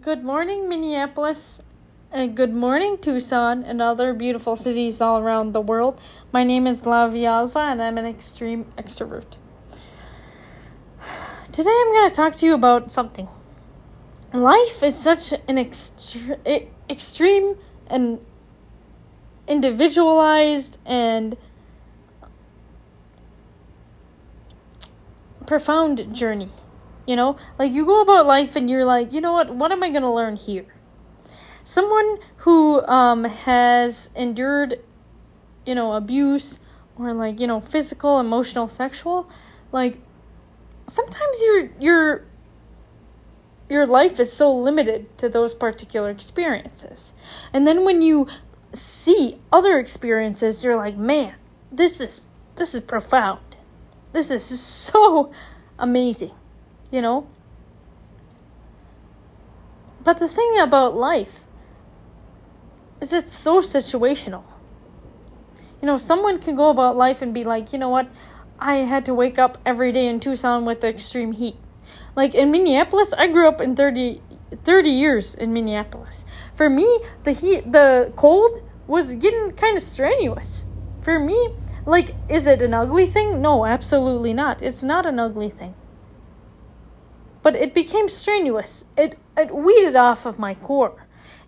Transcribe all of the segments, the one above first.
Good morning, Minneapolis. And good morning, Tucson, and other beautiful cities all around the world. My name is Lavi Alva, and I'm an extreme extrovert. Today, I'm going to talk to you about something. Life is such an extre- extreme and individualized and profound journey. You know, like you go about life and you're like, you know what? What am I going to learn here? Someone who um, has endured, you know, abuse or like you know physical, emotional, sexual, like sometimes your your your life is so limited to those particular experiences. And then when you see other experiences, you're like, man, this is this is profound. This is so amazing you know? But the thing about life is it's so situational. You know, someone can go about life and be like, you know what, I had to wake up every day in Tucson with the extreme heat. Like in Minneapolis, I grew up in 30, 30 years in Minneapolis. For me, the heat, the cold was getting kind of strenuous. For me, like, is it an ugly thing? No, absolutely not. It's not an ugly thing but it became strenuous. It it weeded off of my core,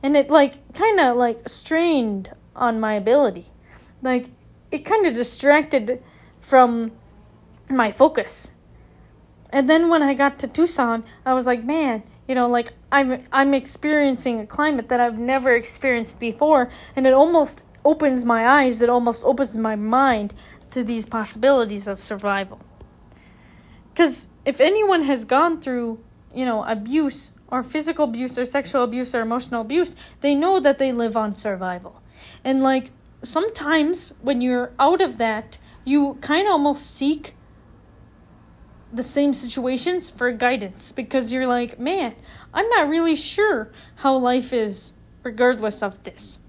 and it like kind of like strained on my ability, like it kind of distracted from my focus. And then when I got to Tucson, I was like, man, you know, like I'm I'm experiencing a climate that I've never experienced before, and it almost opens my eyes. It almost opens my mind to these possibilities of survival. Because if anyone has gone through, you know, abuse or physical abuse or sexual abuse or emotional abuse, they know that they live on survival. And like sometimes when you're out of that, you kind of almost seek the same situations for guidance because you're like, man, I'm not really sure how life is regardless of this.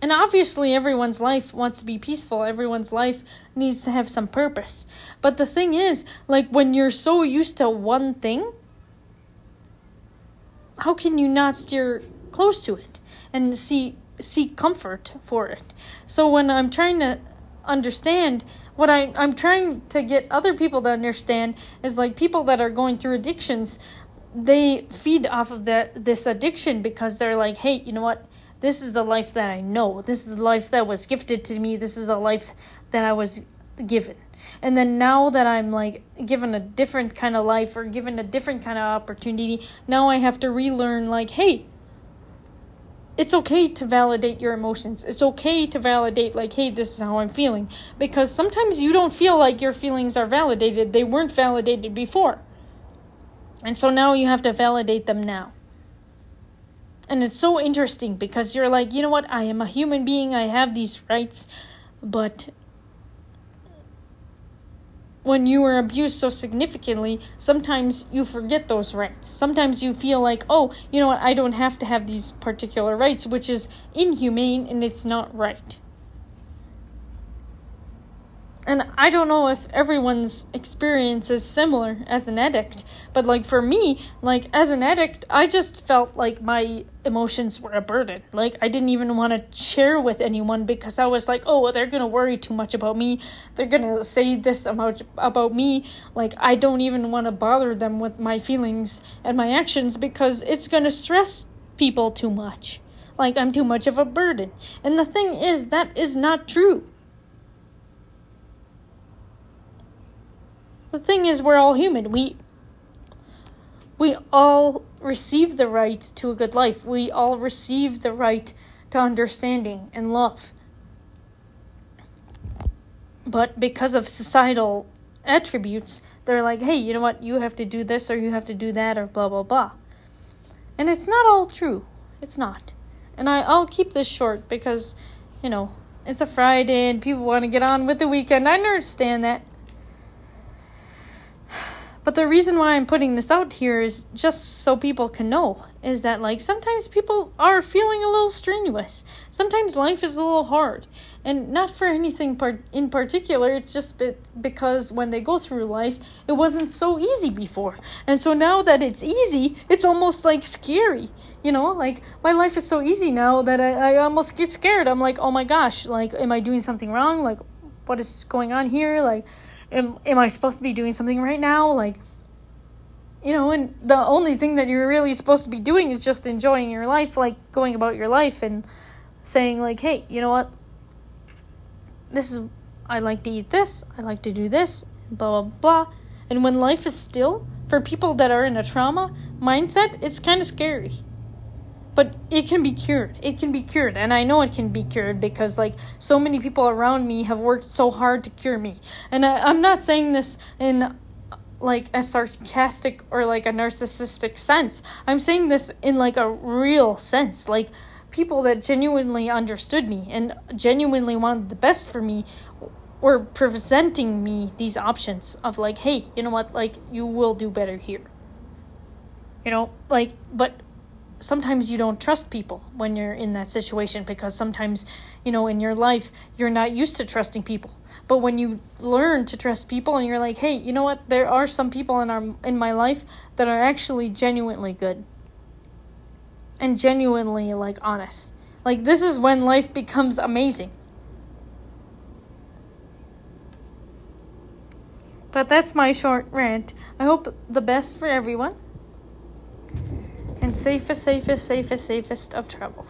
And obviously, everyone's life wants to be peaceful. Everyone's life needs to have some purpose. But the thing is, like, when you're so used to one thing, how can you not steer close to it and see seek comfort for it? So when I'm trying to understand what I, I'm trying to get other people to understand is like people that are going through addictions, they feed off of that this addiction because they're like, hey, you know what? This is the life that I know. This is the life that was gifted to me. This is the life that I was given. And then now that I'm like given a different kind of life or given a different kind of opportunity, now I have to relearn like, hey, it's okay to validate your emotions. It's okay to validate, like, hey, this is how I'm feeling. Because sometimes you don't feel like your feelings are validated, they weren't validated before. And so now you have to validate them now. And it's so interesting because you're like, you know what? I am a human being. I have these rights. But when you are abused so significantly, sometimes you forget those rights. Sometimes you feel like, oh, you know what? I don't have to have these particular rights, which is inhumane and it's not right. And I don't know if everyone's experience is similar as an addict, but like for me, like as an addict, I just felt like my emotions were a burden. Like I didn't even want to share with anyone because I was like, oh, well, they're gonna worry too much about me. They're gonna say this about about me. Like I don't even want to bother them with my feelings and my actions because it's gonna stress people too much. Like I'm too much of a burden. And the thing is, that is not true the thing is we're all human. We we all receive the right to a good life. We all receive the right to understanding and love. But because of societal attributes, they're like, hey, you know what? You have to do this or you have to do that or blah, blah, blah. And it's not all true. It's not. And I, I'll keep this short because, you know, it's a Friday and people want to get on with the weekend. I understand that. But the reason why I'm putting this out here is just so people can know is that like sometimes people are feeling a little strenuous. Sometimes life is a little hard. and not for anything part in particular it's just be- because when they go through life it wasn't so easy before. And so now that it's easy it's almost like scary. You know like my life is so easy now that I, I almost get scared. I'm like oh my gosh like am i doing something wrong? Like what is going on here? Like am, am i supposed to be doing something right now like you know and the only thing that you're really supposed to be doing is just enjoying your life like going about your life and saying like hey you know what this is I like to eat this, I like to do this, blah blah blah. And when life is still, for people that are in a trauma mindset, it's kind of scary. But it can be cured. It can be cured, and I know it can be cured because like so many people around me have worked so hard to cure me. And I, I'm not saying this in like a sarcastic or like a narcissistic sense. I'm saying this in like a real sense. Like people that genuinely understood me and genuinely wanted the best for me were presenting me these options of like hey you know what like you will do better here you know like but sometimes you don't trust people when you're in that situation because sometimes you know in your life you're not used to trusting people but when you learn to trust people and you're like hey you know what there are some people in our in my life that are actually genuinely good and genuinely like honest. Like this is when life becomes amazing. But that's my short rant. I hope the best for everyone. Safest, safest, safest, safest of travels.